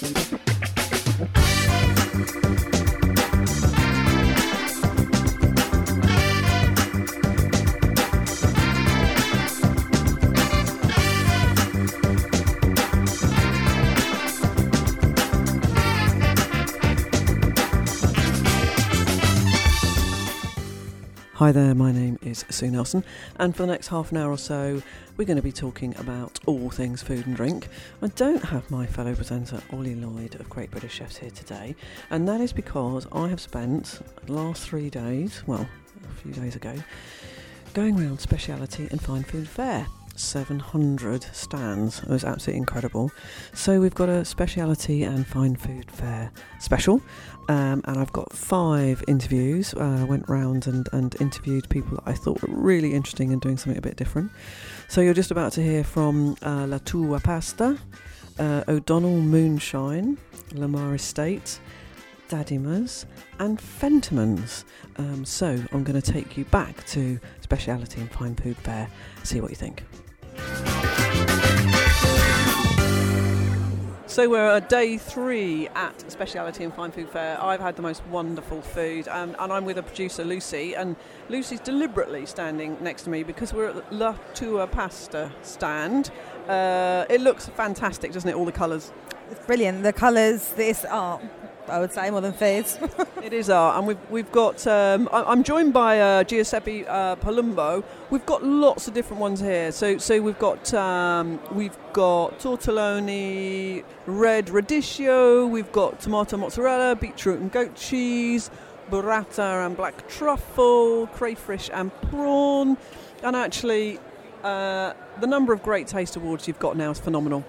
Thank you. Hi there, my name is Sue Nelson, and for the next half an hour or so, we're going to be talking about all things food and drink. I don't have my fellow presenter Ollie Lloyd of Great British Chefs here today, and that is because I have spent the last three days, well, a few days ago, going around speciality and fine food fair. 700 stands. It was absolutely incredible. So we've got a speciality and fine food fair special, um, and I've got five interviews. Uh, I went round and, and interviewed people that I thought were really interesting and doing something a bit different. So you're just about to hear from uh, La Tua Pasta, uh, O'Donnell Moonshine, La Mare Estate. Dadima's and Fentimans. Um, so I'm going to take you back to Speciality and Fine Food Fair, see what you think. So we're at day three at Speciality and Fine Food Fair. I've had the most wonderful food, um, and I'm with a producer, Lucy, and Lucy's deliberately standing next to me because we're at La Tua Pasta stand. Uh, it looks fantastic, doesn't it? All the colours. It's brilliant. The colours, this art. I would say more than food. it is art, and we've we've got. Um, I'm joined by uh, Giuseppe uh, Palumbo. We've got lots of different ones here. So so we've got um, we've got tortelloni, red radicchio. We've got tomato mozzarella, beetroot and goat cheese, burrata and black truffle, crayfish and prawn, and actually. Uh, the number of great taste awards you've got now is phenomenal.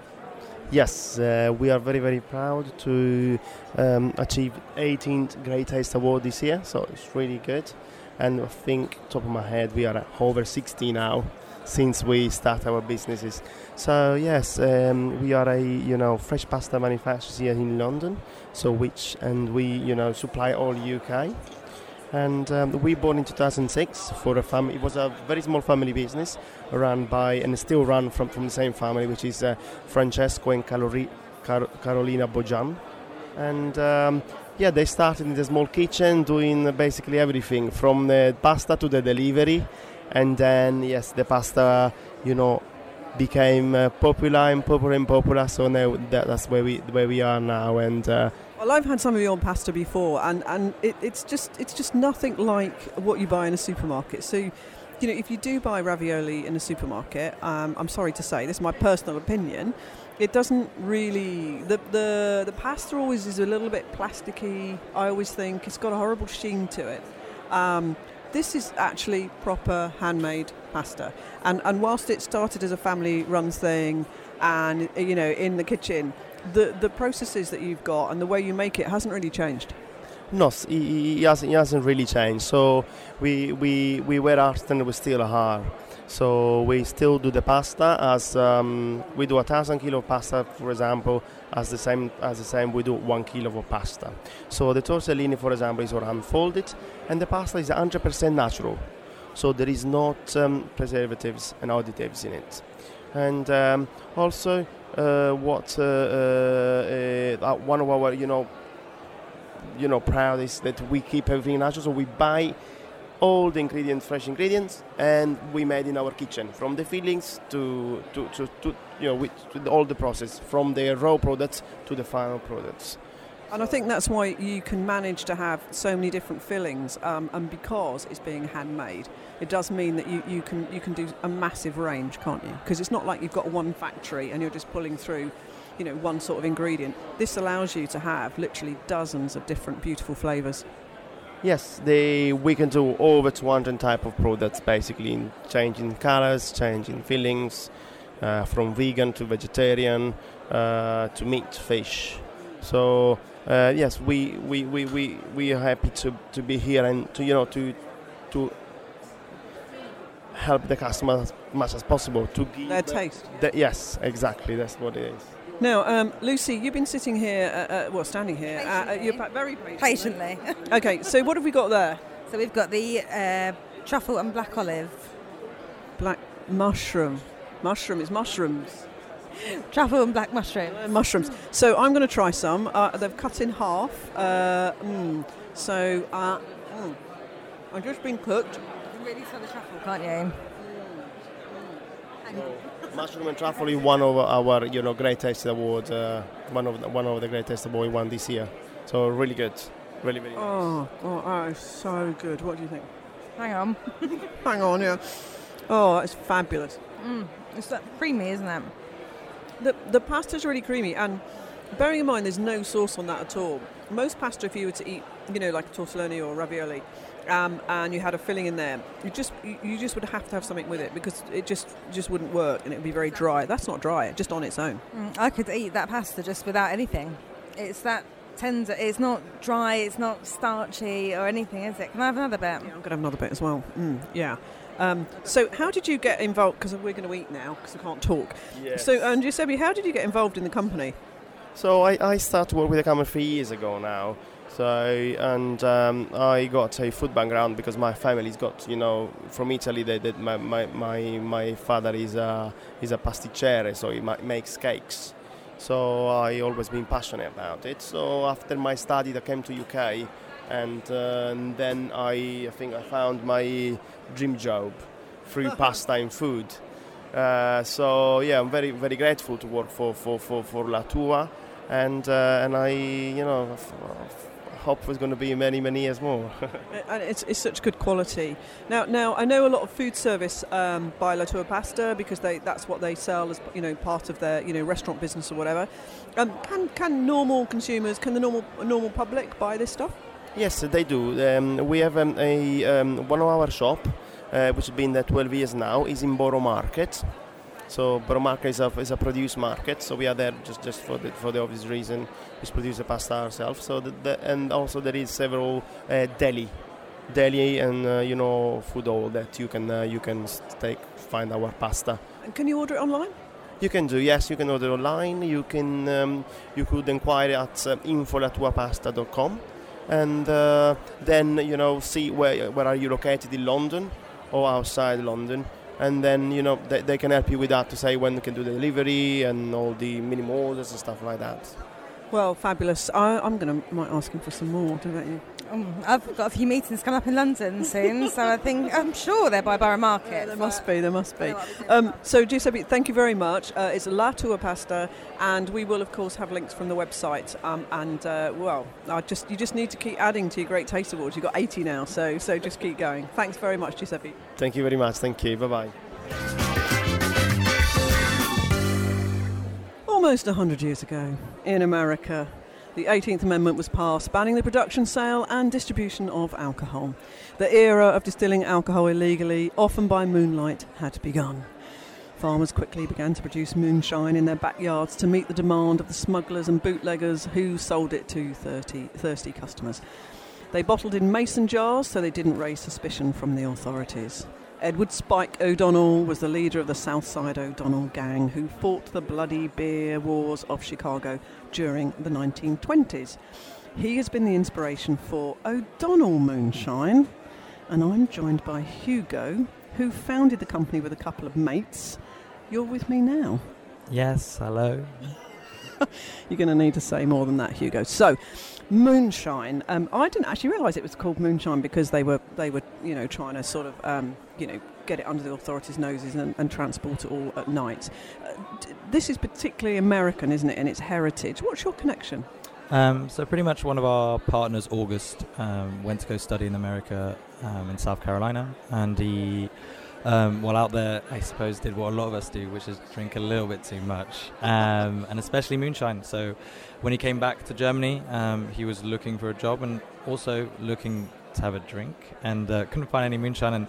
Yes, uh, we are very very proud to um, achieve 18th Great Taste Award this year, so it's really good. And I think, top of my head, we are over 60 now since we start our businesses. So yes, um, we are a you know fresh pasta manufacturer here in London, so which and we you know supply all UK. And um, we born in 2006 for a family. It was a very small family business run by and still run from, from the same family, which is uh, Francesco and Calori- Car- Carolina Bojan. And um, yeah, they started in the small kitchen doing basically everything from the pasta to the delivery. And then, yes, the pasta, you know, became uh, popular and popular and popular. So now that, that's where we where we are now. And uh, well, I've had some of your pasta before, and and it, it's just it's just nothing like what you buy in a supermarket. So, you know, if you do buy ravioli in a supermarket, um, I'm sorry to say, this is my personal opinion. It doesn't really the, the the pasta always is a little bit plasticky. I always think it's got a horrible sheen to it. Um, this is actually proper handmade pasta, and and whilst it started as a family-run thing, and you know in the kitchen, the the processes that you've got and the way you make it hasn't really changed. No, it, hasn't, it hasn't really changed. So we we we were art and we still are. So we still do the pasta as um, we do a thousand kilo pasta, for example, as the same as the same we do one kilo of pasta. So the tortellini, for example, is all unfolded, and the pasta is 100% natural. So there is not um, preservatives and additives in it. And um, also, what uh, uh, uh, one of our you know you know proud is that we keep everything natural. So we buy all the ingredients, fresh ingredients, and we made in our kitchen from the fillings to to, to, to you know with, to all the process from the raw products to the final products. And I think that's why you can manage to have so many different fillings, um, and because it's being handmade, it does mean that you, you can you can do a massive range, can't you? Because it's not like you've got one factory and you're just pulling through, you know, one sort of ingredient. This allows you to have literally dozens of different beautiful flavours. Yes, they, we can do over 200 type of products, basically, in changing colors, changing fillings, uh, from vegan to vegetarian uh, to meat, fish. So uh, yes, we, we, we, we, we are happy to, to be here and to you know to to help the customer as much as possible to give their taste. The, yes, exactly. That's what it is. Now, um, Lucy, you've been sitting here, uh, uh, well, standing here. Uh, you're very patiently. patiently. okay, so what have we got there? So we've got the uh, truffle and black olive. Black mushroom. Mushroom is mushrooms. Truffle and black mushroom. Uh, mushrooms. So I'm going to try some. Uh, they've cut in half. Uh, mm, so uh, mm, I've just been cooked. You can really smell the truffle, can't you? Mushroom and truffle is one of our, you know, Great Taste awards. Uh, one of the, one of the Great Taste Award we won this year. So really good, really really. nice. Oh, oh, that is so good. What do you think? Hang on. Hang on, yeah. Oh, it's fabulous. Mm. It's that creamy, isn't it? The the pasta's really creamy, and bearing in mind there's no sauce on that at all. Most pasta, if you were to eat, you know, like a tortellini or ravioli, um, and you had a filling in there, you just you, you just would have to have something with it because it just just wouldn't work and it would be very dry. That's not dry, just on its own. Mm, I could eat that pasta just without anything. It's that tender. It's not dry. It's not starchy or anything, is it? Can I have another bit? Yeah, I'm going to have another bit as well. Mm, yeah. Um, so, how did you get involved? Because we're going to eat now because I can't talk. Yes. So, um, Giuseppe, how did you get involved in the company? So I, I started work with the company three years ago now. So and um, I got a food background because my family's got you know from Italy. They, they, my, my, my, my father is a is a pasticcere, so he ma- makes cakes. So I always been passionate about it. So after my study, I came to UK, and, uh, and then I, I think I found my dream job through pasta and food. Uh, so yeah, I'm very very grateful to work for for for, for La Tua, and uh, and I you know f- f- hope it's going to be many many years more. and it's, it's such good quality. Now, now I know a lot of food service um, buy La Tua pasta because they that's what they sell as you know part of their you know restaurant business or whatever. Um, can can normal consumers, can the normal normal public buy this stuff? yes, they do. Um, we have um, a um, one of our shop, uh, which has been there 12 years now, is in Borough Market. So Market is a, is a produce market. So we are there just, just for the for the obvious reason, we produce the pasta ourselves. So the, the, and also there is several uh, deli, deli and uh, you know food hall that you can uh, you can take find our pasta. And can you order it online? You can do yes. You can order online. You can um, you could inquire at uh, info.tuapasta.com, and uh, then you know see where where are you located in London or outside London, and then you know they, they can help you with that to say when you can do the delivery and all the minimum orders and stuff like that. Well, fabulous. I, I'm going to might ask him for some more, don't you? Mm, I've got a few meetings coming up in London soon, so I think I'm sure they're by Borough Market. there must be. There must be. Um, so, Giuseppe, thank you very much. Uh, it's La Tua Pasta, and we will, of course, have links from the website. Um, and uh, well, I just you just need to keep adding to your Great Taste Awards. You've got 80 now, so so just keep going. Thanks very much, Giuseppe. Thank you very much. Thank you. Bye bye. Almost 100 years ago, in America, the 18th Amendment was passed, banning the production, sale, and distribution of alcohol. The era of distilling alcohol illegally, often by moonlight, had begun. Farmers quickly began to produce moonshine in their backyards to meet the demand of the smugglers and bootleggers who sold it to 30, thirsty customers. They bottled in mason jars so they didn't raise suspicion from the authorities. Edward Spike O'Donnell was the leader of the Southside O'Donnell gang who fought the bloody beer wars of Chicago during the 1920s. He has been the inspiration for O'Donnell Moonshine, and I'm joined by Hugo, who founded the company with a couple of mates. You're with me now. Yes, hello. You're going to need to say more than that, Hugo. So, moonshine. Um, I didn't actually realise it was called moonshine because they were they were you know trying to sort of um, you know get it under the authorities' noses and, and transport it all at night. Uh, d- this is particularly American, isn't it, in its heritage? What's your connection? Um, so pretty much one of our partners, August, um, went to go study in America um, in South Carolina, and he, um, while out there, I suppose did what a lot of us do, which is drink a little bit too much, um, and especially moonshine. So when he came back to Germany, um, he was looking for a job and also looking to have a drink, and uh, couldn't find any moonshine. And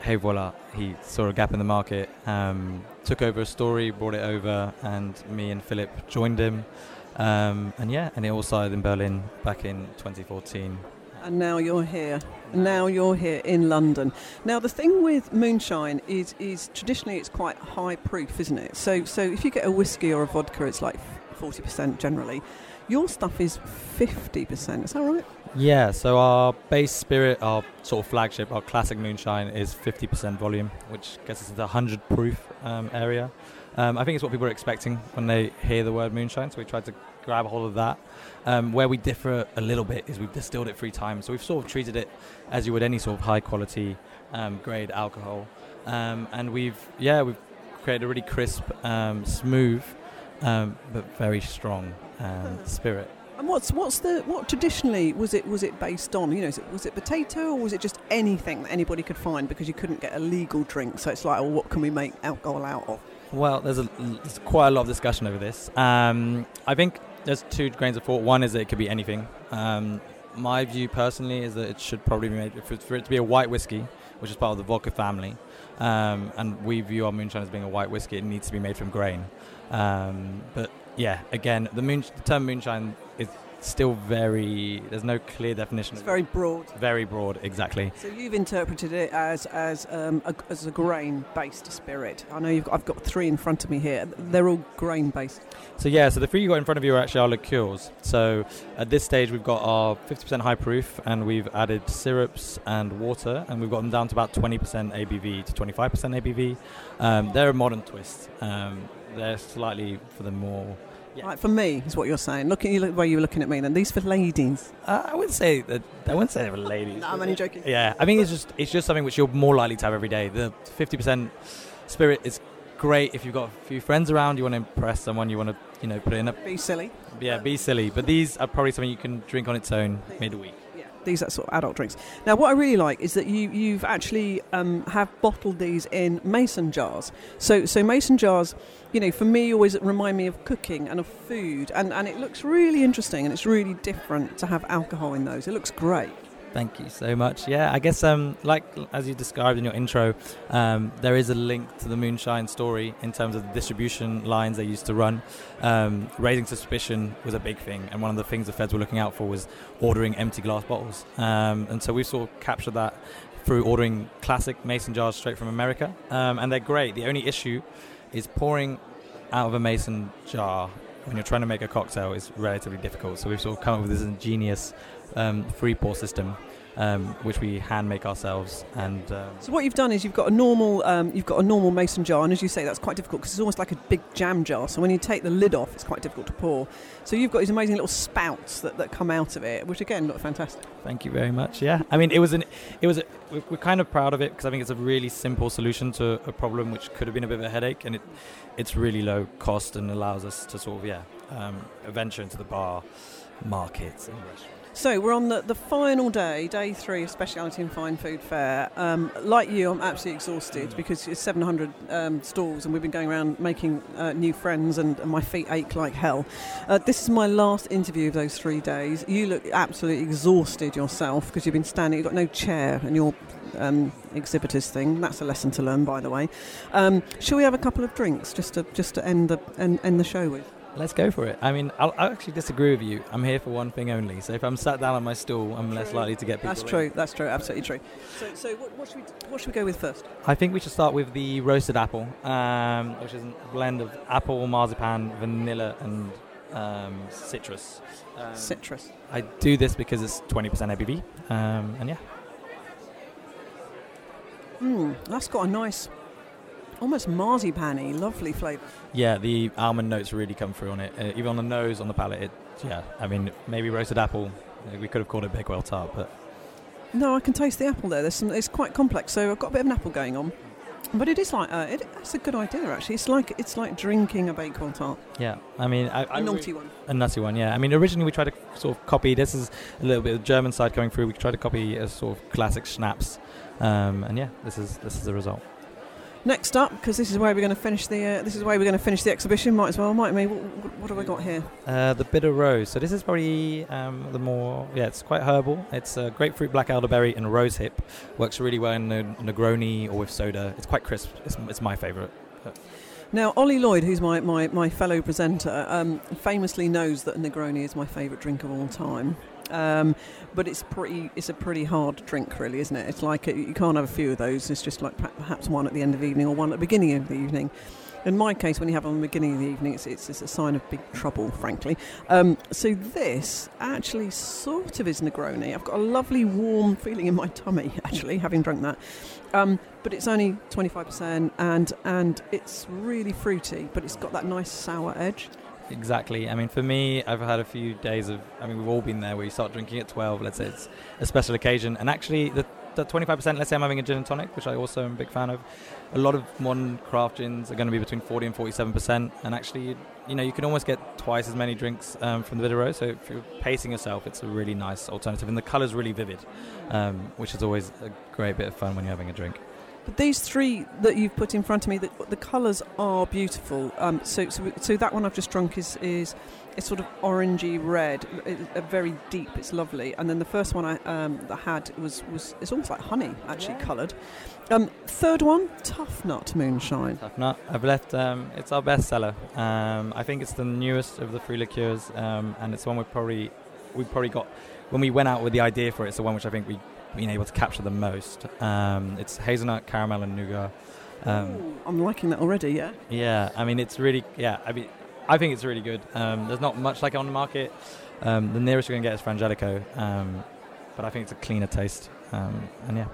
hey, voila, he saw a gap in the market, um, took over a story, brought it over, and me and Philip joined him. Um, and yeah, and it all started in Berlin back in 2014. And now you're here. Now you're here in London. Now the thing with moonshine is is traditionally it's quite high proof, isn't it? So so if you get a whiskey or a vodka, it's like forty percent generally. Your stuff is fifty percent. Is that right? Yeah, so our base spirit, our sort of flagship, our classic moonshine is 50% volume, which gets us into the 100 proof um, area. Um, I think it's what people are expecting when they hear the word moonshine, so we tried to grab a hold of that. Um, where we differ a little bit is we've distilled it three times, so we've sort of treated it as you would any sort of high quality um, grade alcohol, um, and we've yeah we've created a really crisp, um, smooth, um, but very strong um, spirit. And what's what's the what traditionally was it was it based on? You know, it, was it potato or was it just anything that anybody could find because you couldn't get a legal drink? So it's like, well, what can we make alcohol out of? Well, there's, a, there's quite a lot of discussion over this. Um, I think there's two grains of thought. One is that it could be anything. Um, my view personally is that it should probably be made for it to be a white whiskey, which is part of the vodka family. Um, and we view our moonshine as being a white whiskey. It needs to be made from grain. Um, but yeah, again, the, moon, the term moonshine is still very. There's no clear definition. It's very broad. Very broad, exactly. So you've interpreted it as as um, a, as a grain-based spirit. I know you've got, I've got three in front of me here. They're all grain-based. So yeah, so the three you got in front of you are actually our liqueurs. So at this stage, we've got our 50% high proof, and we've added syrups and water, and we've got them down to about 20% ABV to 25% ABV. Um, they're a modern twist. Um, they're slightly for the more yeah. Right, for me, is what you're saying. Looking the way you were looking at me, then these for ladies. Uh, I wouldn't say that. I wouldn't say they were ladies. no, I'm only joking. Yeah, I mean it's just it's just something which you're more likely to have every day. The 50% spirit is great if you've got a few friends around. You want to impress someone. You want to you know put it in a be silly. Yeah, be silly. But these are probably something you can drink on its own midweek these are sort of adult drinks. Now, what I really like is that you you've actually um, have bottled these in mason jars. So so mason jars, you know, for me always remind me of cooking and of food, and and it looks really interesting and it's really different to have alcohol in those. It looks great. Thank you so much. Yeah, I guess um, like as you described in your intro, um, there is a link to the Moonshine story in terms of the distribution lines they used to run. Um, raising suspicion was a big thing, and one of the things the feds were looking out for was ordering empty glass bottles. Um, and so we sort of captured that through ordering classic mason jars straight from America, um, and they're great. The only issue is pouring out of a mason jar when you're trying to make a cocktail is relatively difficult. So we've sort of come up with this ingenious um, free pour system. Um, which we hand make ourselves. And um, so what you've done is you've got a normal um, you've got a normal mason jar, and as you say, that's quite difficult because it's almost like a big jam jar. So when you take the lid off, it's quite difficult to pour. So you've got these amazing little spouts that, that come out of it, which again look fantastic. Thank you very much. Yeah, I mean it was an it was a, we're kind of proud of it because I think it's a really simple solution to a problem which could have been a bit of a headache, and it it's really low cost and allows us to sort of yeah um, venture into the bar markets and restaurants. So we're on the, the final day, day three of Speciality and Fine Food Fair. Um, like you, I'm absolutely exhausted mm. because it's 700 um, stalls and we've been going around making uh, new friends and, and, my feet ache like hell. Uh, this is my last interview of those three days. You look absolutely exhausted yourself because you've been standing, you've got no chair and you're um, exhibitors thing. That's a lesson to learn, by the way. Um, shall we have a couple of drinks just to just to end the end, end the show with? Let's go for it. I mean, I'll, I'll, actually disagree with you. I'm here for one thing only. So if I'm sat down on my stool, I'm true. less likely to get people. That's in. true. That's true. Absolutely true. So, so what, what, should we what should we go with first? I think we should start with the roasted apple, um, which is a blend of apple, marzipan, vanilla, and um, citrus. Um, citrus. I do this because it's 20% ABV, um, and yeah. Hmm, that's got a nice almost marzipan lovely flavour. Yeah, the almond notes really come through on it. Uh, even on the nose, on the palate, it, yeah. I mean, maybe roasted apple. We could have called it Bakewell tart, but no, I can taste the apple there. There's some. It's quite complex, so I've got a bit of an apple going on. But it is like uh, it, it's a good idea actually. It's like it's like drinking a Bakewell tart. Yeah, I mean I, a I naughty re- one. A nutty one, yeah. I mean originally we tried to sort of copy. This is a little bit of German side coming through. We tried to copy a sort of classic schnapps, um, and yeah, this is this is the result. Next up, because this is where we're going to finish the uh, this is where we're going to finish the exhibition. Might as well, might we? What, what have we got here? Uh, the bitter rose. So this is probably um, the more yeah, it's quite herbal. It's uh, grapefruit, black elderberry, and rose hip. Works really well in the Negroni or with soda. It's quite crisp. It's, it's my favourite. Now, Ollie Lloyd, who's my, my, my fellow presenter, um, famously knows that Negroni is my favourite drink of all time. Um, but it's pretty. It's a pretty hard drink, really, isn't it? It's like a, you can't have a few of those. It's just like perhaps one at the end of the evening or one at the beginning of the evening. In my case, when you have it on the beginning of the evening, it's, it's, it's a sign of big trouble, frankly. Um, so this actually sort of is Negroni. I've got a lovely warm feeling in my tummy, actually, having drunk that. Um, but it's only 25% and, and it's really fruity, but it's got that nice sour edge. Exactly. I mean, for me, I've had a few days of. I mean, we've all been there where you start drinking at 12. Let's say it's a special occasion, and actually, the, the 25%. Let's say I'm having a gin and tonic, which I also am a big fan of. A lot of modern craft gins are going to be between 40 and 47%, and actually, you know, you can almost get twice as many drinks um, from the Rose. So if you're pacing yourself, it's a really nice alternative, and the colour's really vivid, um, which is always a great bit of fun when you're having a drink. But these three that you've put in front of me, the, the colours are beautiful. Um, so, so, so that one I've just drunk is is it's sort of orangey red, a very deep. It's lovely. And then the first one I um, that I had was was it's almost like honey actually yeah. coloured. Um, third one, Tough Nut Moonshine. Tough Nut. I've left. Um, it's our bestseller. Um, I think it's the newest of the three liqueurs, um, and it's one we probably we probably got when we went out with the idea for it. It's the one which I think we been able to capture the most. Um, it's hazelnut, caramel, and nougat. Um, Ooh, I'm liking that already. Yeah. Yeah, I mean it's really yeah. I mean I think it's really good. Um, there's not much like it on the market. Um, the nearest you're gonna get is Frangelico, um, but I think it's a cleaner taste. Um, and yeah.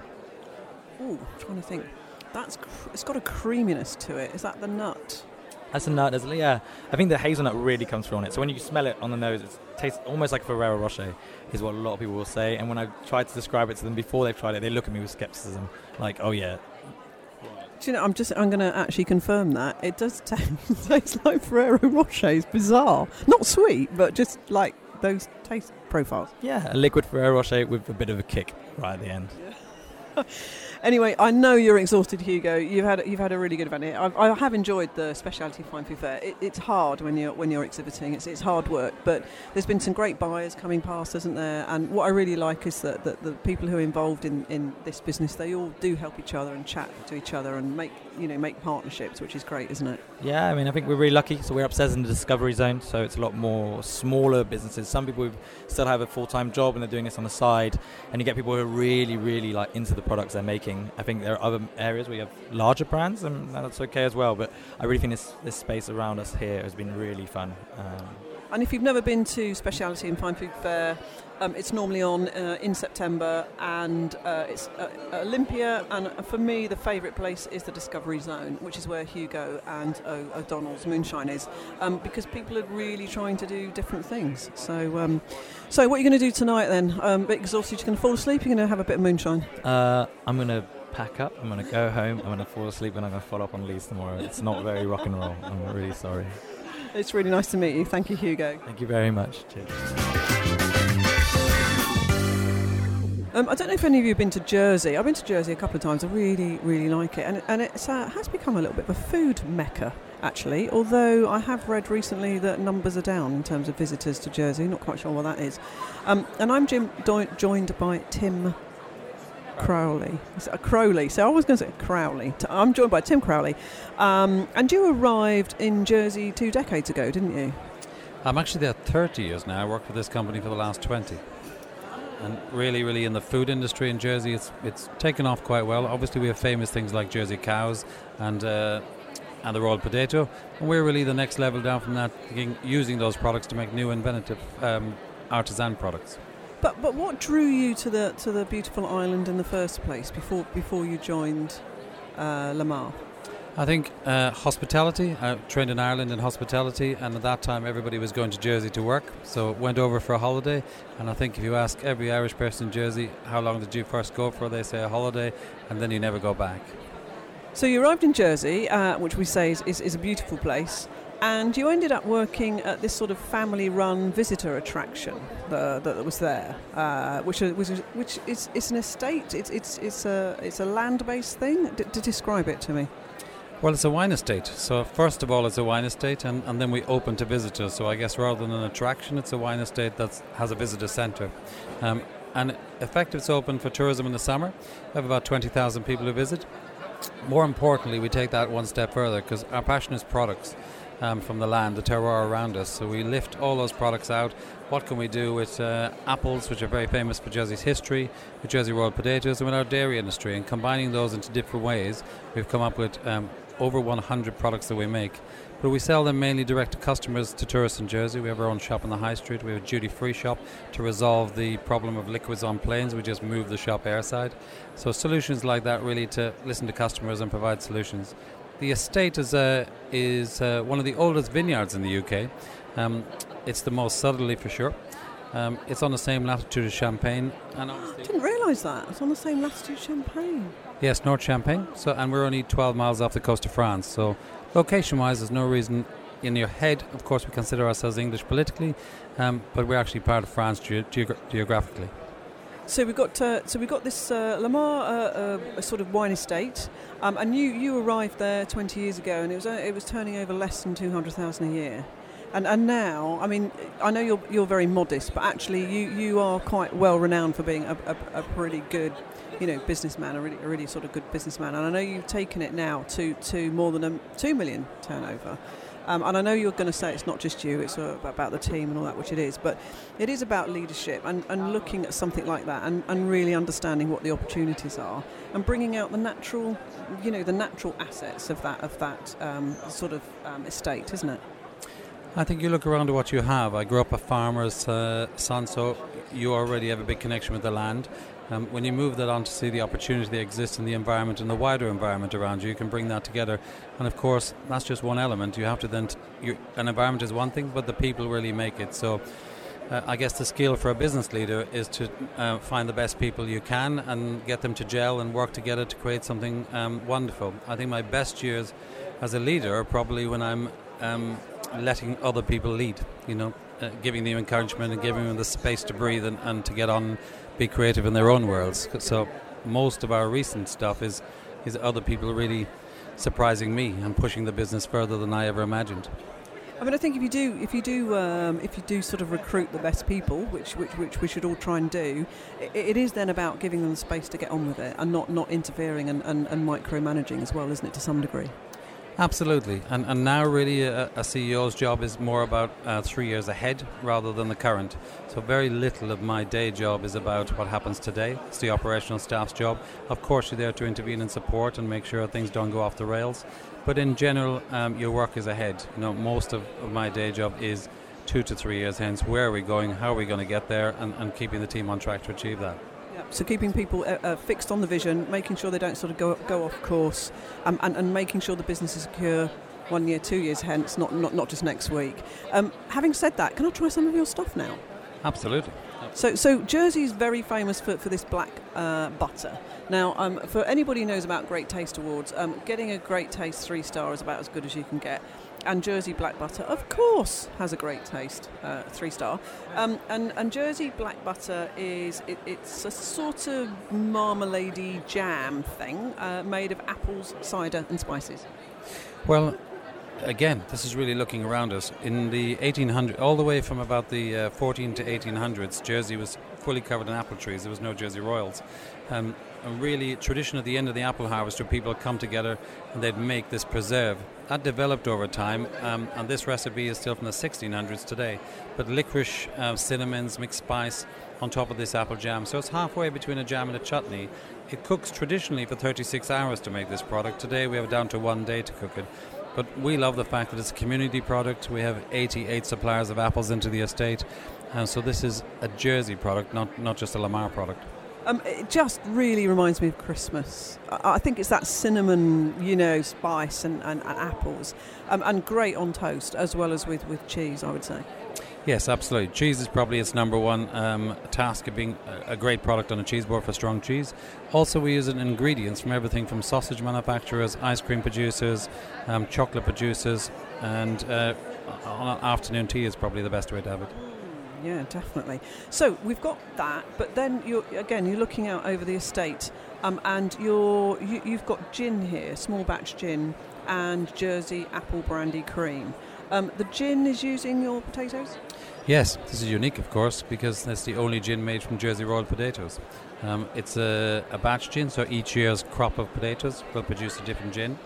Ooh, I'm trying to think. That's cr- it's got a creaminess to it. Is that the nut? That's a nut, isn't? Yeah. I think the hazelnut really comes through on it. So when you smell it on the nose, it tastes almost like Ferrero Rocher, is what a lot of people will say. And when I try to describe it to them before they've tried it, they look at me with skepticism, like, "Oh yeah." Do you know? I'm just. I'm going to actually confirm that it does taste, taste like Ferrero Rocher. It's bizarre, not sweet, but just like those taste profiles. Yeah, a liquid Ferrero Rocher with a bit of a kick right at the end. Yeah. Anyway, I know you're exhausted, Hugo. You've had you've had a really good event here. I've, I have enjoyed the specialty fine food fair. It, it's hard when you're when you're exhibiting. It's it's hard work, but there's been some great buyers coming past, isn't there? And what I really like is that, that the people who are involved in, in this business they all do help each other and chat to each other and make you know make partnerships, which is great, isn't it? Yeah, I mean I think we're really lucky. So we're upstairs in the discovery zone, so it's a lot more smaller businesses. Some people still have a full time job and they're doing this on the side, and you get people who are really really like into the products they're making I think there are other areas where you have larger brands, and that's okay as well. But I really think this, this space around us here has been really fun. Um, and if you've never been to Speciality and Fine Food Fair, um, it's normally on uh, in September, and uh, it's uh, Olympia. And for me, the favourite place is the Discovery Zone, which is where Hugo and o- O'Donnell's Moonshine is, um, because people are really trying to do different things. So, um, so what are you going to do tonight then? Um, a bit exhausted, you're going to fall asleep. You're going to have a bit of moonshine. Uh, I'm going to pack up. I'm going to go home. I'm going to fall asleep, and I'm going to follow up on Leeds tomorrow. It's not very rock and roll. I'm really sorry. It's really nice to meet you. Thank you, Hugo. Thank you very much. Cheers. Um, I don't know if any of you have been to Jersey. I've been to Jersey a couple of times. I really, really like it, and and it uh, has become a little bit of a food mecca actually. Although I have read recently that numbers are down in terms of visitors to Jersey. Not quite sure what that is. Um, and I'm Jim, joined by Tim Crowley. Crowley. So I was going to say Crowley. I'm joined by Tim Crowley. Um, and you arrived in Jersey two decades ago, didn't you? I'm actually there 30 years now. I worked for this company for the last 20. And really, really in the food industry in Jersey, it's it's taken off quite well. Obviously, we have famous things like Jersey cows and uh, and the royal potato, and we're really the next level down from that, using those products to make new inventive um, artisan products. But but what drew you to the to the beautiful island in the first place before before you joined uh, La Mare? I think uh, hospitality. I trained in Ireland in hospitality, and at that time everybody was going to Jersey to work. So went over for a holiday, and I think if you ask every Irish person in Jersey how long did you first go for, they say a holiday, and then you never go back. So you arrived in Jersey, uh, which we say is, is, is a beautiful place and you ended up working at this sort of family-run visitor attraction that, that was there, uh, which, which, which is an estate. It's it's it's a it's a land-based thing. D- to describe it to me. Well, it's a wine estate. So first of all, it's a wine estate, and, and then we open to visitors. So I guess rather than an attraction, it's a wine estate that has a visitor centre. Um, and effectively, it's open for tourism in the summer. We have about 20,000 people who visit. More importantly, we take that one step further because our passion is products um, from the land, the terroir around us. So we lift all those products out. What can we do with uh, apples, which are very famous for Jersey's history, with Jersey royal potatoes, and with our dairy industry? And combining those into different ways, we've come up with um, over 100 products that we make. But we sell them mainly direct to customers to tourists in Jersey. We have our own shop on the high street. We have a duty free shop to resolve the problem of liquids on planes. We just move the shop airside. So, solutions like that really to listen to customers and provide solutions. The estate is, uh, is uh, one of the oldest vineyards in the UK. Um, it's the most southerly for sure. Um, it's on the same latitude as Champagne, and I didn't realise that it's on the same latitude as Champagne. Yes, North Champagne. So, and we're only 12 miles off the coast of France. So, location-wise, there's no reason. In your head, of course, we consider ourselves English politically, um, but we're actually part of France ge- geogra- geographically. So we got uh, so we got this uh, La Mare uh, uh sort of wine estate, um, and you you arrived there 20 years ago, and it was uh, it was turning over less than 200,000 a year. And, and now, I mean, I know you're, you're very modest, but actually you, you are quite well renowned for being a, a, a pretty good, you know, businessman, a really, a really sort of good businessman. And I know you've taken it now to, to more than a two million turnover. Um, and I know you're going to say it's not just you, it's uh, about the team and all that, which it is, but it is about leadership and, and looking at something like that and, and really understanding what the opportunities are and bringing out the natural, you know, the natural assets of that, of that um, sort of um, estate, isn't it? I think you look around at what you have. I grew up a farmer's uh, son, so you already have a big connection with the land. Um, when you move that on to see the opportunity that exists in the environment and the wider environment around you, you can bring that together. And of course, that's just one element. You have to then, t- an environment is one thing, but the people really make it. So uh, I guess the skill for a business leader is to uh, find the best people you can and get them to gel and work together to create something um, wonderful. I think my best years as a leader are probably when I'm um, letting other people lead, you know, uh, giving them encouragement and giving them the space to breathe and, and to get on, be creative in their own worlds. So most of our recent stuff is, is other people really surprising me and pushing the business further than I ever imagined. I mean, I think if you do, if you do, um, if you do sort of recruit the best people, which which, which we should all try and do, it, it is then about giving them the space to get on with it and not not interfering and, and, and micromanaging as well, isn't it, to some degree? Absolutely, and and now really a, a CEO's job is more about uh, three years ahead rather than the current. So very little of my day job is about what happens today. It's the operational staff's job. Of course, you're there to intervene and support and make sure things don't go off the rails. But in general, um, your work is ahead. You know, most of, of my day job is two to three years hence. Where are we going? How are we going to get there? And, and keeping the team on track to achieve that. So keeping people uh, uh, fixed on the vision, making sure they don't sort of go go off course, um, and, and making sure the business is secure one year, two years hence, not not, not just next week. Um, having said that, can I try some of your stuff now? Absolutely. So, so Jersey is very famous for, for this black uh, butter. Now, um, for anybody who knows about Great Taste Awards, um, getting a Great Taste three star is about as good as you can get and Jersey black butter, of course, has a great taste, uh, three star. Um, and, and Jersey black butter is it, it's a sort of marmalade jam thing uh, made of apples, cider, and spices. Well, again, this is really looking around us. In the 1800s, all the way from about the uh, 14 to 1800s, Jersey was fully covered in apple trees. There was no Jersey Royals. Um, a really tradition at the end of the apple harvest where people come together and they'd make this preserve. That developed over time, um, and this recipe is still from the 1600s today. But licorice, uh, cinnamons, mixed spice on top of this apple jam. So it's halfway between a jam and a chutney. It cooks traditionally for 36 hours to make this product. Today we have it down to one day to cook it. But we love the fact that it's a community product. We have 88 suppliers of apples into the estate. And so this is a Jersey product, not, not just a La Mare product. Um, it just really reminds me of Christmas. I, I, think it's that cinnamon, you know, spice and, and, and apples, um, and great on toast as well as with, with cheese, I would say. Yes, absolutely. Cheese is probably its number one um, task of being a, great product on a cheese board for strong cheese. Also, we use it in ingredients from everything from sausage manufacturers, ice cream producers, um, chocolate producers, and uh, on afternoon tea is probably the best way to have it yeah, definitely. So we've got that, but then you're again you're looking out over the estate, um, and you're you, you've got gin here, small batch gin, and Jersey apple brandy cream. Um, the gin is using your potatoes. Yes, this is unique, of course, because that's the only gin made from Jersey Royal potatoes. Um, it's a, a, batch gin, so each year's crop of potatoes will produce a different gin.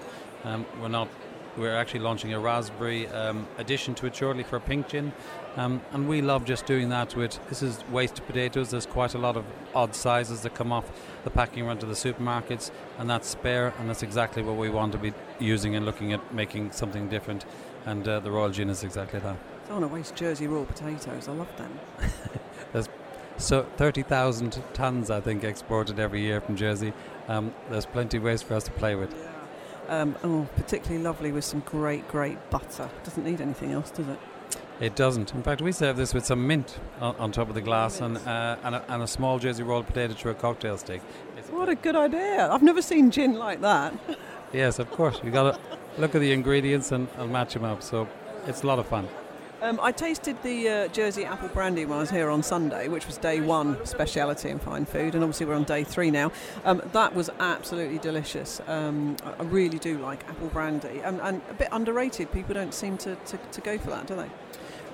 Um, we're not we're actually launching a raspberry um, addition to it shortly for a pink gin. Um, and we love just doing that with this is waste potatoes. There's quite a lot of odd sizes that come off the packing run to the supermarkets, and that's spare, and that's exactly what we want to be using and looking at making something different. And uh, the Royal Gin is exactly that. I don't want to waste Jersey Royal potatoes. I love them. There's so 30,000 tons, I think, exported every year from Jersey. Um, there's plenty of ways for us to play with. Um, oh, particularly lovely with some great, great butter. Doesn't need anything else, does it? It doesn't. In fact, we serve this with some mint on, on top of the glass and, uh, and, a, and a small Jersey Royal potato to a cocktail stick. It's What a good idea! I've never seen gin like that. yes, of course. You got to look at the ingredients and, and match them up. So it's a lot of fun. Um, I tasted the uh, Jersey apple brandy when I was here on Sunday, which was day one speciality in fine food, and obviously we're on day three now. Um, that was absolutely delicious. Um, I I really do like apple brandy, and, and a bit underrated. People don't seem to, to, to go for that, do they?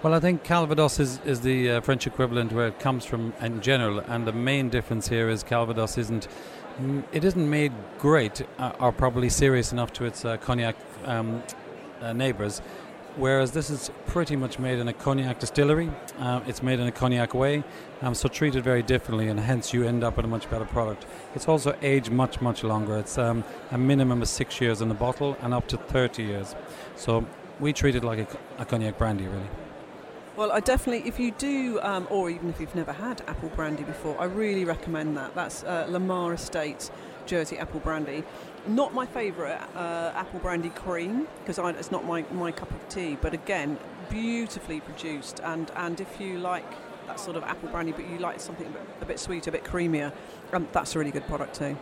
Well, I think Calvados is, is the uh, French equivalent where it comes from in general, and the main difference here is Calvados isn't mm, it isn't made great uh, or probably serious enough to its uh, cognac um, uh, neighbours. Whereas this is pretty much made in a cognac distillery. Uh, it's made in a cognac way, um, so treated very differently, and hence you end up with a much better product. It's also aged much, much longer. It's um, a minimum of six years in the bottle and up to 30 years. So we treat it like a, a cognac brandy, really. Well, I definitely, if you do, um, or even if you've never had apple brandy before, I really recommend that. That's uh, La Mare Estate Jersey apple brandy. Not my favourite uh, apple brandy cream because it's not my, my cup of tea, but again, beautifully produced. And, and if you like that sort of apple brandy, but you like something a bit, a bit sweeter, a bit creamier, um, that's a really good product too.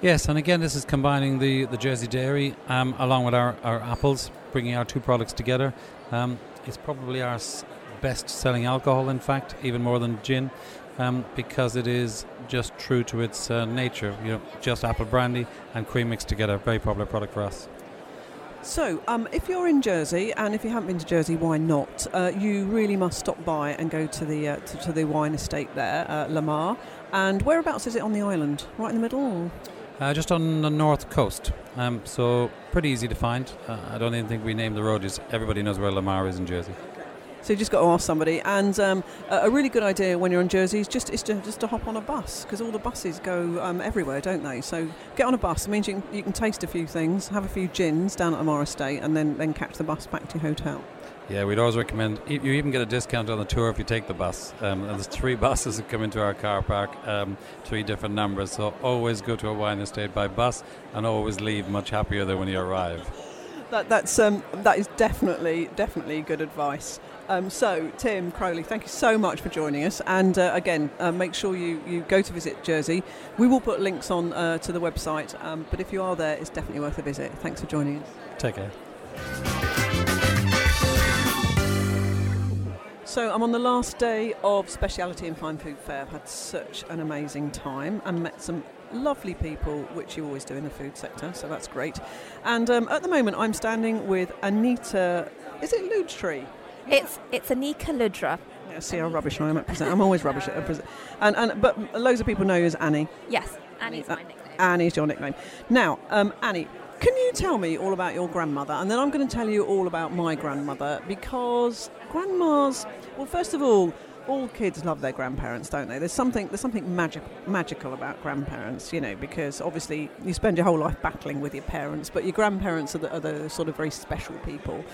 Yes, and again, this is combining the, the Jersey dairy um, along with our, our apples, bringing our two products together. Um, it's probably our best selling alcohol, in fact, even more than gin, um, because it is just true to its uh, nature. You know, just apple brandy and cream mixed together. Very popular product for us. So, um, if you're in Jersey, and if you haven't been to Jersey, why not? Uh, you really must stop by and go to the uh, to, to the wine estate there, uh, La Mare. And whereabouts is it on the island? Right in the middle? Uh, just on the north coast, um, so pretty easy to find. Uh, I don't even think we named the road. Just everybody knows where La Mare is in Jersey. So you just got to ask somebody. And um, a really good idea when you're in Jersey is just is to just to hop on a bus because all the buses go um, everywhere, don't they? So get on a bus. It means you can, you can taste a few things, have a few gins down at La Mare Estate, and then then catch the bus back to your hotel. Yeah, we'd always recommend. You even get a discount on the tour if you take the bus. Um, and there's three buses that come into our car park, um, three different numbers. So always go to a wine estate by bus, and always leave much happier than when you arrive. That, that's um, that is definitely definitely good advice. Um, so Tim Crowley, thank you so much for joining us. And uh, again, uh, make sure you, you go to visit Jersey. We will put links on uh, to the website. Um, but if you are there, it's definitely worth a visit. Thanks for joining us. Take care. So I'm on the last day of Speciality and Fine Food Fair. I've had such an amazing time and met some lovely people, which you always do in the food sector, so that's great. And um, at the moment, I'm standing with Anita. Is it Ludtree? It's it's Anika Ludra. Yeah, see how rubbish I am at present. I'm always rubbish at present. And, and but loads of people know you as Annie. Yes, Annie's Uh, my nickname. Annie's your nickname. Now, um, Annie, can you tell me all about your grandmother? And then I'm going to tell you all about my grandmother because grandmas. Well, first of all, all kids love their grandparents, don't they? There's something there's something magic, magical about grandparents, you know, because obviously you spend your whole life battling with your parents, but your grandparents are the, are the sort of very special people,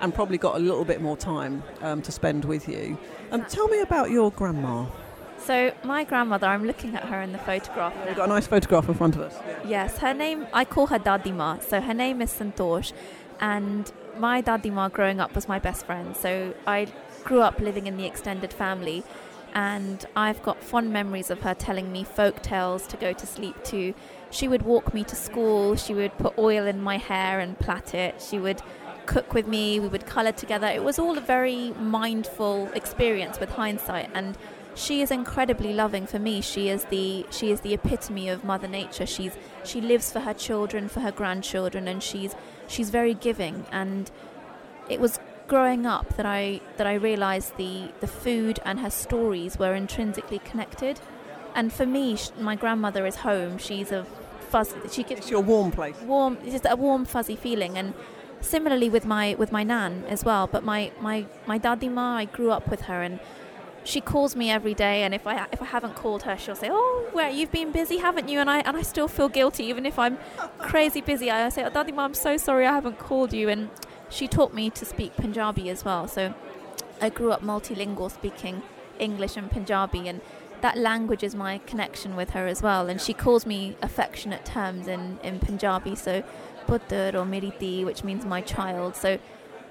and probably got a little bit more time um, to spend with you. Um, tell me about your grandma. So my grandmother, I'm looking at her in the photograph. We've got a nice photograph in front of us. Yes, her name, I call her Dadima. So her name is Santosh. And my Dadima growing up was my best friend. So I grew up living in the extended family. And I've got fond memories of her telling me folk tales to go to sleep to. She would walk me to school. She would put oil in my hair and plait it. She would cook with me. We would colour together. It was all a very mindful experience with hindsight. And she is incredibly loving for me. She is the she is the epitome of Mother Nature. She's she lives for her children, for her grandchildren, and she's she's very giving. And it was growing up that I that I realised the the food and her stories were intrinsically connected. And for me, my grandmother is home. She's a fuzzy. She gives It's your warm place. warm it's just a warm fuzzy feeling and similarly with my with my nan as well. But my my my dadima, I grew up with her, and she calls me every day. And if I if I haven't called her, she'll say, "Oh, where you've been busy, haven't you?" And I and I still feel guilty, even if I'm crazy busy. I say, oh, "Dadima, I'm so sorry, I haven't called you." And she taught me to speak Punjabi as well. So I grew up multilingual, speaking English and Punjabi, and that language is my connection with her as well. And she calls me affectionate terms in, in Punjabi, so putter or miriti, which means my child. So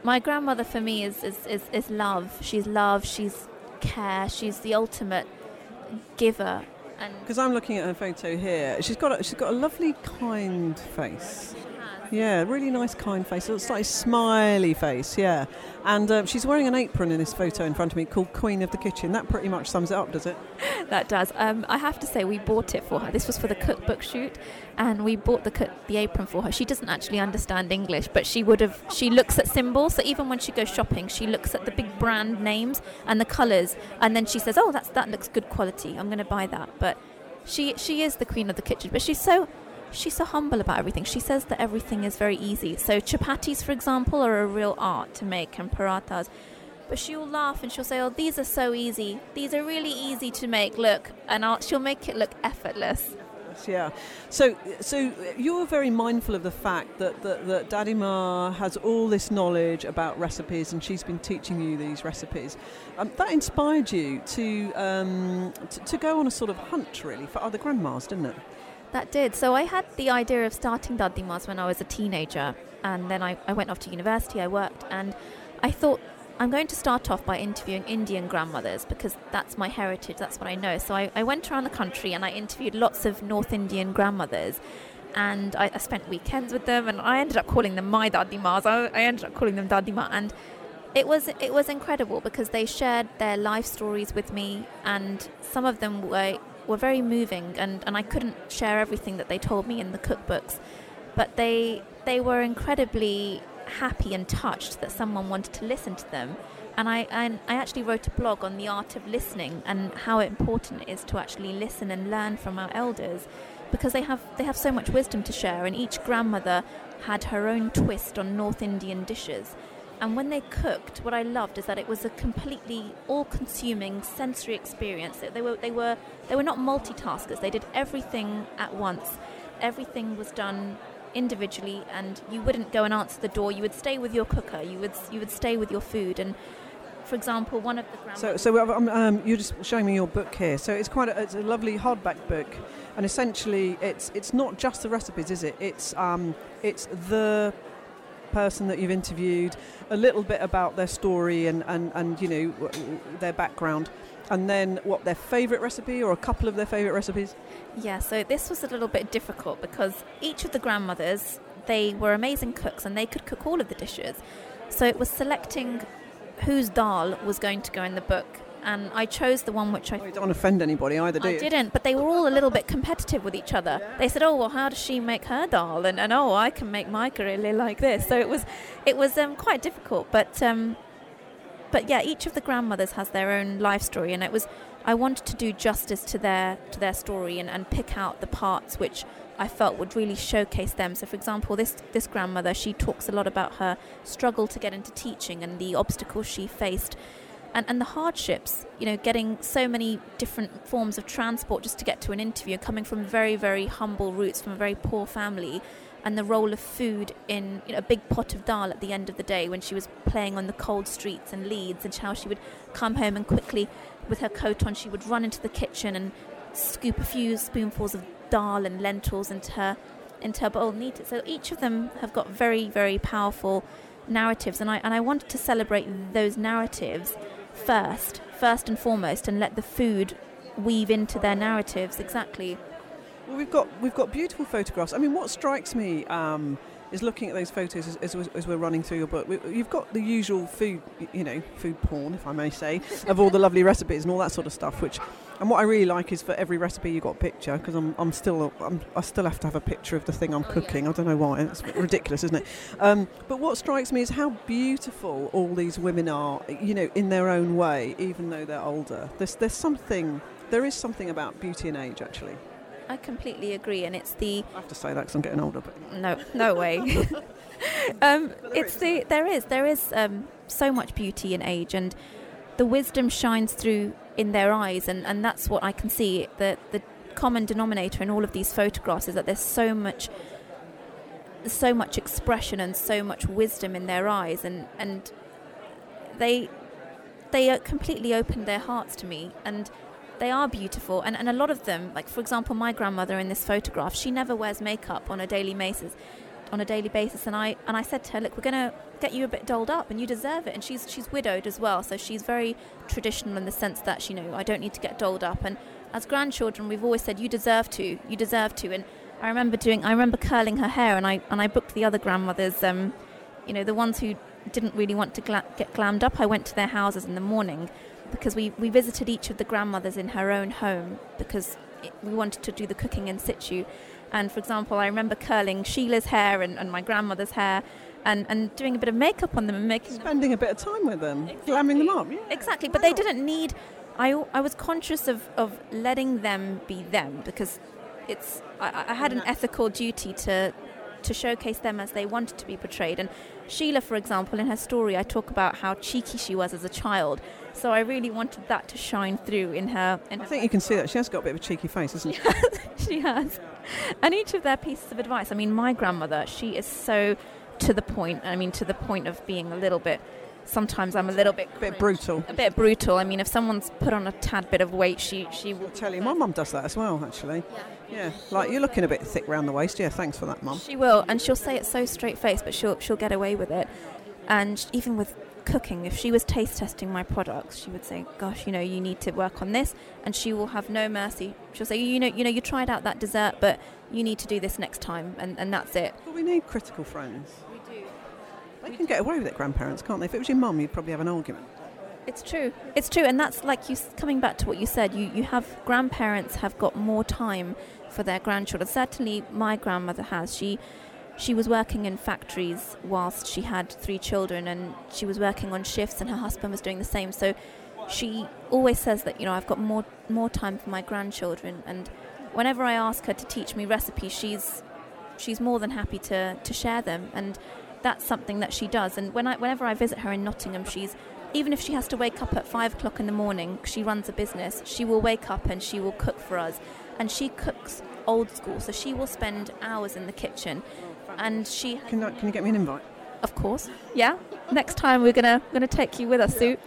my grandmother for me is, is, is, is love. She's love, she's care, she's the ultimate giver. Because I'm looking at her photo here. She's got a, she's got a lovely, kind face. Yeah, really nice, kind face. It's like a smiley face, yeah. And um, she's wearing an apron in this photo in front of me called Queen of the Kitchen. That pretty much sums it up, does it? that does. Um, I have to say, we bought it for her. This was for the cookbook shoot, and we bought the cook, the apron for her. She doesn't actually understand English, but she would have. She looks at symbols, so even when she goes shopping, she looks at the big brand names and the colours, and then she says, "Oh, that's that looks good quality. I'm going to buy that." But she she is the queen of the kitchen, but she's so she's so humble about everything. She says that everything is very easy. So chapatis, for example, are a real art to make, and parathas. But she'll laugh and she'll say, "Oh, these are so easy. These are really easy to make. Look," and I'll, she'll make it look effortless. Yeah. So, so you're very mindful of the fact that, that, that Dadima has all this knowledge about recipes and she's been teaching you these recipes. Um, that inspired you to, um, to, to go on a sort of hunt, really, for other grandmas, didn't it? That did. So I had the idea of starting Dadimas when I was a teenager, and then I, I went off to university, I worked, and I thought I'm going to start off by interviewing Indian grandmothers because that's my heritage, that's what I know. So I, I went around the country and I interviewed lots of North Indian grandmothers. And I, I spent weekends with them, and I ended up calling them my dadimas. I, I ended up calling them dadima, and it was it was incredible because they shared their life stories with me, and some of them were were very moving, and, and I couldn't share everything that they told me in the cookbooks, but they they were incredibly happy and touched that someone wanted to listen to them. And I, and I actually wrote a blog on the art of listening and how important it is to actually listen and learn from our elders because they have they have so much wisdom to share and each grandmother had her own twist on North Indian dishes. And when they cooked, what I loved is that it was a completely all-consuming sensory experience. They were they were they were not multitaskers. They did everything at once. Everything was done individually, and you wouldn't go and answer the door. You would stay with your cooker. You would you would stay with your food. And for example, one of the So, so um, um, you're just showing me your book here. So it's quite a, it's a lovely hardback book, and essentially it's it's not just the recipes, is it? It's um, it's the person that you've interviewed, a little bit about their story and, and, and you know their background, and then what their favourite recipe or a couple of their favourite recipes. Yeah, so this was a little bit difficult because each of the grandmothers, they were amazing cooks and they could cook all of the dishes. So it was selecting whose dal was going to go in the book. And I chose the one which I you don't want to offend anybody either, do I you? didn't, but they were all a little bit competitive with each other. They said, "Oh, well, how does she make her dal?" And, and "Oh, I can make my karele like this." So it was, it was um, quite difficult. But um, but yeah, each of the grandmothers has their own life story, and it was I wanted to do justice to their to their story and, and pick out the parts which I felt would really showcase them. So, for example, this this grandmother she talks a lot about her struggle to get into teaching and the obstacles she faced and, and the hardships, you know, getting so many different forms of transport just to get to an interview, coming from very, very humble roots, from a very poor family, and the role of food in you know, a big pot of dal at the end of the day when she was playing on the cold streets in Leeds, and how she would come home and quickly, with her coat on, she would run into the kitchen and scoop a few spoonfuls of dal and lentils into her into her bowl and eat it. So each of them have got very, very powerful narratives, and I and I wanted to celebrate those narratives first, first and foremost, and let the food weave into their narratives exactly. Well, we've got we've got beautiful photographs. I mean, what strikes me um, is looking at those photos as, as, as we're running through your book. We, you've got the usual food, you know, food porn, if I may say, of all the lovely recipes and all that sort of stuff. Which, and what I really like is for every recipe you got a picture because I'm, I'm still I'm, I still have to have a picture of the thing I'm Oh, yeah. cooking. I don't know why. It's ridiculous, isn't it? Um, but what strikes me is how beautiful all these women are. You know, in their own way, even though they're older. There's there's something. There is something about beauty and age, actually. I completely agree, and it's the I have to say that because I'm getting older. But no, no way. um, it's the there is there is um, so much beauty in age, and the wisdom shines through in their eyes, and, and that's what I can see. The the common denominator in all of these photographs is that there's so much so much expression and so much wisdom in their eyes, and and they they completely opened their hearts to me, and they are beautiful. And, and a lot of them, like for example, my grandmother in this photograph, she never wears makeup on a daily basis. On a daily basis, and I and I said to her, "Look, we're going to get you a bit dolled up, and you deserve it." And she's she's widowed as well, so she's very traditional in the sense that you know I don't need to get dolled up. And as grandchildren, we've always said, "You deserve to, you deserve to." And I remember doing, I remember curling her hair, and I and I booked the other grandmothers, um, you know, the ones who didn't really want to gla- get glammed up. I went to their houses in the morning because we, we visited each of the grandmothers in her own home because it, we wanted to do the cooking in situ. And for example, I remember curling Sheila's hair and, and my grandmother's hair and, and doing a bit of makeup on them and making them. spending a bit of time with them, glamming them up. Yeah. Exactly, but they didn't need. I, I was conscious of, of letting them be them because it's I, I had an ethical duty to to showcase them as they wanted to be portrayed. And Sheila, for example, in her story, I talk about how cheeky she was as a child. So I really wanted that to shine through in her. In I her think you can see that she has got a bit of a cheeky face, hasn't she? she has. And each of their pieces of advice. I mean, my grandmother, she is so to the point. I mean, to the point of being a little bit. Sometimes I'm a little bit A bit brutal. a bit brutal. I mean, if someone's put on a tad bit of weight, she she will tell you, my mum does that as well, actually. Yeah, like you're looking a bit thick round the waist. Yeah, thanks for that, mum. She will, and she'll say it so straight faced, but she'll she'll get away with it. And even with cooking, if she was taste testing my products, she would say, "Gosh, you know, you need to work on this," and she will have no mercy. She'll say, "You know, you know, you tried out that dessert, but you need to do this next time," and and that's it. But we need critical friends. We do. They can get away with it, grandparents, can't they? If it was your mum, you'd probably have an argument. It's true. It's true, and that's like you coming back to what you said. You you have grandparents have got more time for their grandchildren. Certainly, my grandmother has. She she was working in factories whilst she had three children, and she was working on shifts, and her husband was doing the same. So she always says that you know I've got more more time for my grandchildren, and whenever I ask her to teach me recipes, she's she's more than happy to to share them, and that's something that she does. And when I whenever I visit her in Nottingham, she's even if she has to wake up at five o'clock in the morning, she runs a business. She will wake up and she will cook for us, and she cooks old school. So she will spend hours in the kitchen, and she Can, I, can you get me an invite? of course. Yeah. Next time we're gonna gonna take you with us, Sue.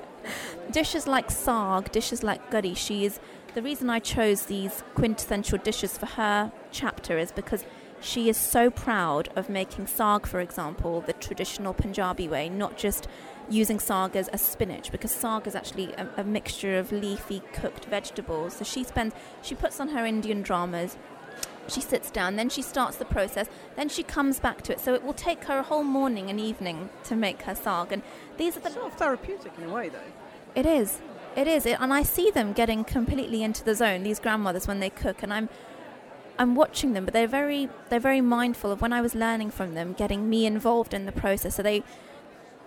dishes like saag, dishes like gutty. She is the reason I chose these quintessential dishes for her chapter is because she is so proud of making saag, for example, the traditional Punjabi way, not just using saag as, a spinach, because saag is actually a, a mixture of leafy cooked vegetables. So she spends, she puts on her Indian dramas, she sits down, then she starts the process, then she comes back to it. So it will take her a whole morning and evening to make her saag. And these are the Sort of therapeutic in a way, though. it is. It is. It, and I see them getting completely into the zone, these grandmothers when they cook and I'm I'm watching them, but they're very they're very mindful of when I was learning from them, getting me involved in the process. So they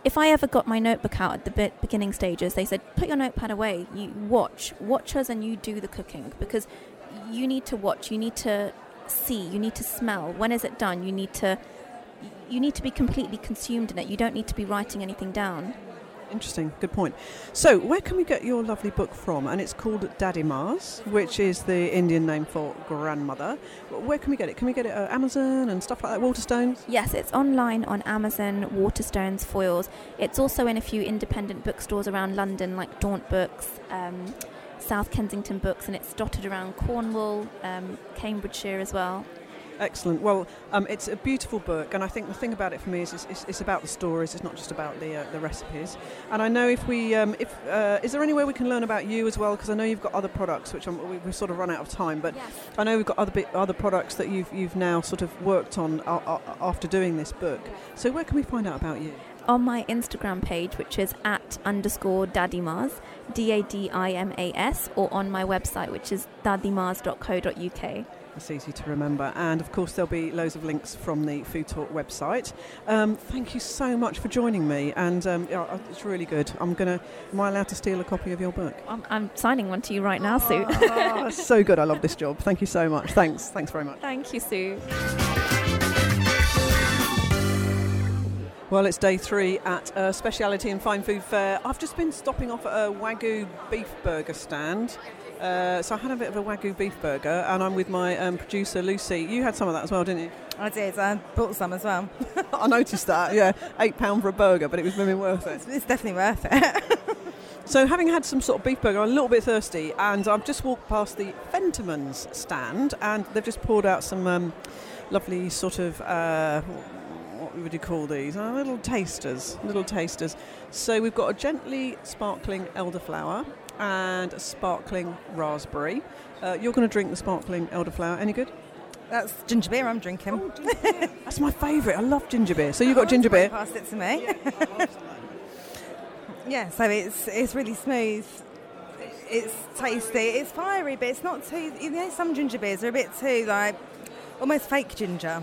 if I ever got my notebook out at the beginning stages, they said, "Put your notepad away. You watch, watch us, and you do the cooking because you need to watch. You need to see. You need to smell. When is it done? You need to, you need to be completely consumed in it. You don't need to be writing anything down. Interesting, good point. So, where can we get your lovely book from? And it's called Dadima's, which is the Indian name for grandmother. Where can we get it? Can we get it at Amazon and stuff like that? Waterstones? Yes, it's online on Amazon, Waterstones, Foyles. It's also in a few independent bookstores around London, like Daunt Books, um, South Kensington Books, and it's dotted around Cornwall, um, Cambridgeshire as well. Excellent. Well, um, it's a beautiful book, and I think the thing about it for me is it's, it's, it's about the stories. It's not just about the uh, the recipes. And I know if we, um, if uh, is there any way we can learn about you as well? Because I know you've got other products, which I'm, we, we've sort of run out of time. But Yes. I know we've got other bit, other products that you've you've now sort of worked on uh, uh, after doing this book. So where can we find out about you? On my Instagram page, which is at underscore dadimas, D A D I M A S, or on my website, which is dadimas.co.uk. It's easy to remember. And of course, there'll be loads of links from the Food Talk website. Um, thank you so much for joining me. And um, yeah, it's really good. I'm going to, am I allowed to steal a copy of your book? I'm, I'm signing one to you right now, Sue. Oh, so good. I love this job. Thank you so much. Thanks. Thanks very much. Thank you, Sue. Well, it's day three at a speciality and fine food fair. I've just been stopping off at a Wagyu beef burger stand. Uh, so I had a bit of a Wagyu beef burger, and I'm with my um, producer Lucy. You had some of that as well, didn't you? I did. I bought some as well. I noticed that. Yeah, eight pound for a burger, but it was really worth it. It's definitely worth it. So, having had some sort of beef burger, I'm a little bit thirsty, and I've just walked past the Fentimans stand, and they've just poured out some um, lovely sort of. Uh, what would you call these? Uh, little tasters, little tasters. So we've got a gently sparkling elderflower and a sparkling raspberry. Uh, you're going to drink the sparkling elderflower. Any good? That's ginger beer I'm drinking. That's my favourite. I love ginger beer. So you've got ginger beer. Passed it to me. yeah, so it's it's really smooth. It's tasty. It's fiery, but it's not too. You know, some ginger beers are a bit too like almost fake ginger.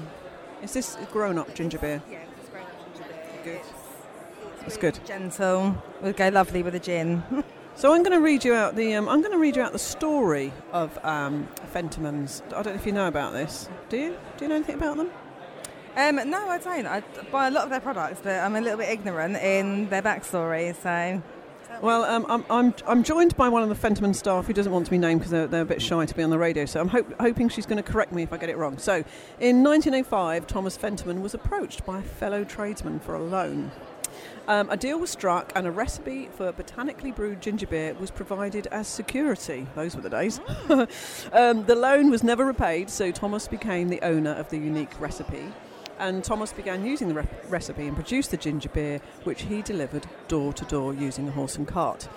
Is this grown-up ginger beer? Yeah, it's grown up ginger beer. Good. It's, It's good. Gentle. Would go lovely with a gin. So I'm going to read you out the um, I'm going to read you out the story of um, Fentimans. I don't know if you know about this. Do you? Do you know anything about them? Um, no, I don't. I buy a lot of their products, but I'm a little bit ignorant in their backstory. So, Well, um, I'm, I'm I'm joined by one of the Fentiman staff who doesn't want to be named because they're, they're a bit shy to be on the radio. So I'm hope, hoping she's going to correct me if I get it wrong. So, in 1905, Thomas Fentiman was approached by a fellow tradesman for a loan. Um, a deal was struck, and a recipe for botanically brewed ginger beer was provided as security. Those were the days. um, the loan was never repaid, so Thomas became the owner of the unique recipe. And Thomas began using the re- recipe and produced the ginger beer, which he delivered door to door using a horse and cart.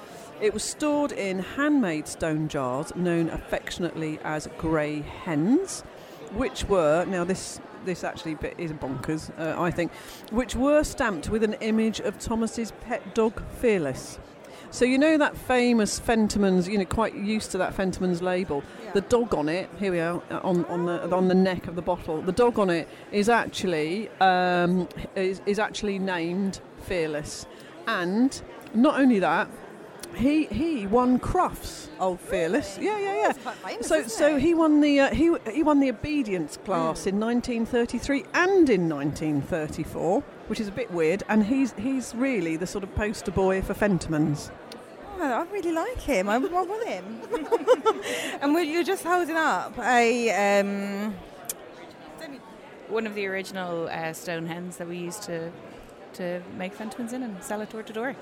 It was stored in handmade stone jars known affectionately as grey hens, which were now this this actually is bonkers, uh, I think, which were stamped with an image of Thomas's pet dog Fearless. So you know that famous Fentimans, you know, quite used to that Fentimans label. The dog on it, here we are, uh, on, on the on the neck of the bottle. The dog on it is actually um, is, is actually named Fearless, and not only that, he he won Crufts, old Fearless. Yeah, yeah, yeah. quite famous, So isn't so it? he won the uh, he he won the obedience class Hmm. in 1933 and in 1934, which is a bit weird. And he's he's really the sort of poster boy for Fentimans. Oh, I really like him. I, I want him. and we- you're just holding up a. Um, one of the original uh, stone hens that we used to to make Fentimans in and sell it door to door.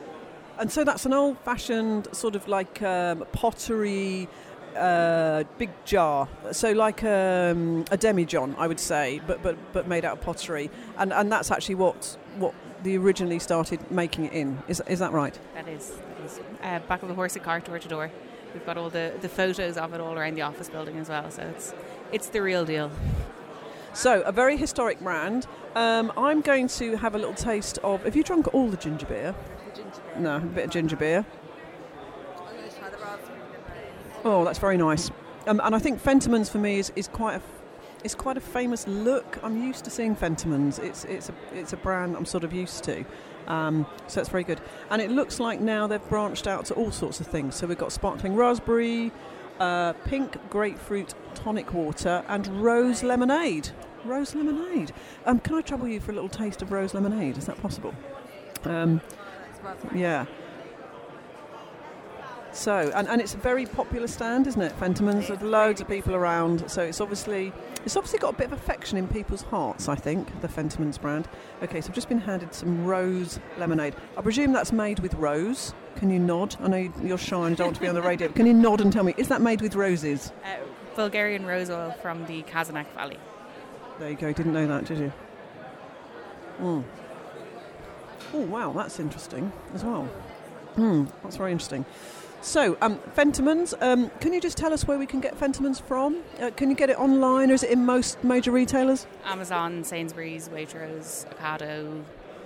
And so that's an old-fashioned sort of like um, pottery. Uh, big jar, so like um, a demijohn, I would say, but but but made out of pottery, and and that's actually what what they originally started making it in. Is is that right? That is, that is uh, back of the horse and cart door to door. We've got all the, the photos of it all around the office building as well, so it's it's the real deal. So, a very historic brand. Um, I'm going to have a little taste of. Have you drunk all the ginger beer? No, a bit of ginger beer. Oh, that's very nice. Um, and I think Fentimans for me is, is quite a it's quite a famous look. I'm used to seeing Fentimans. It's it's a it's a brand I'm sort of used to. Um, so that's very good. And it looks like now they've branched out to all sorts of things. So we've got sparkling raspberry, uh, pink grapefruit tonic water, and rose lemonade. Rose lemonade. Um, can I trouble you for a little taste of rose lemonade? Is that possible? Um, yeah. So, and, and it's a very popular stand, isn't it? Fentimans, there's loads of people around. So it's obviously it's obviously got a bit of affection in people's hearts, I think, the Fentimans brand. Okay, so I've just been handed some rose lemonade. I presume that's made with rose. Can you nod? I know you- you're shy and don't want to be on the radio. Can you nod and tell me, is that made with roses? Uh, Bulgarian rose oil from the Kazanlak Valley. There you go. Didn't know that, did you? Mm. Oh wow, that's interesting as well. Hmm, that's very interesting. So, um, Fentimans, um, can you just tell us where we can get Fentimans from? Uh, can you get it online, or is it in most major retailers? Amazon, Sainsbury's, Waitrose, Ocado.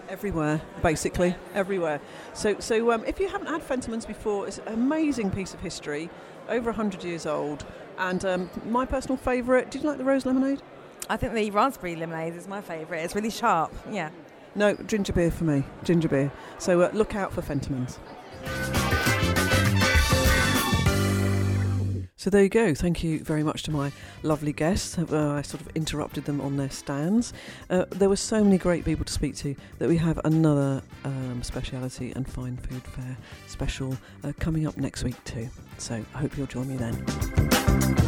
Everywhere, basically, everywhere. So, so um, if you haven't had Fentimans before, it's an amazing piece of history. over 100 years old. And um, my personal favourite, did you like the rose lemonade? I think the raspberry lemonade is my favourite. It's really sharp. Yeah. No, ginger beer for me. Ginger beer. So uh, look out for Fentimans. So there you go. Thank you very much to my lovely guests. Uh, I sort of interrupted them on their stands. Uh, there were so many great people to speak to that we have another um, speciality and fine food fair special uh, coming up next week too. So I hope you'll join me then.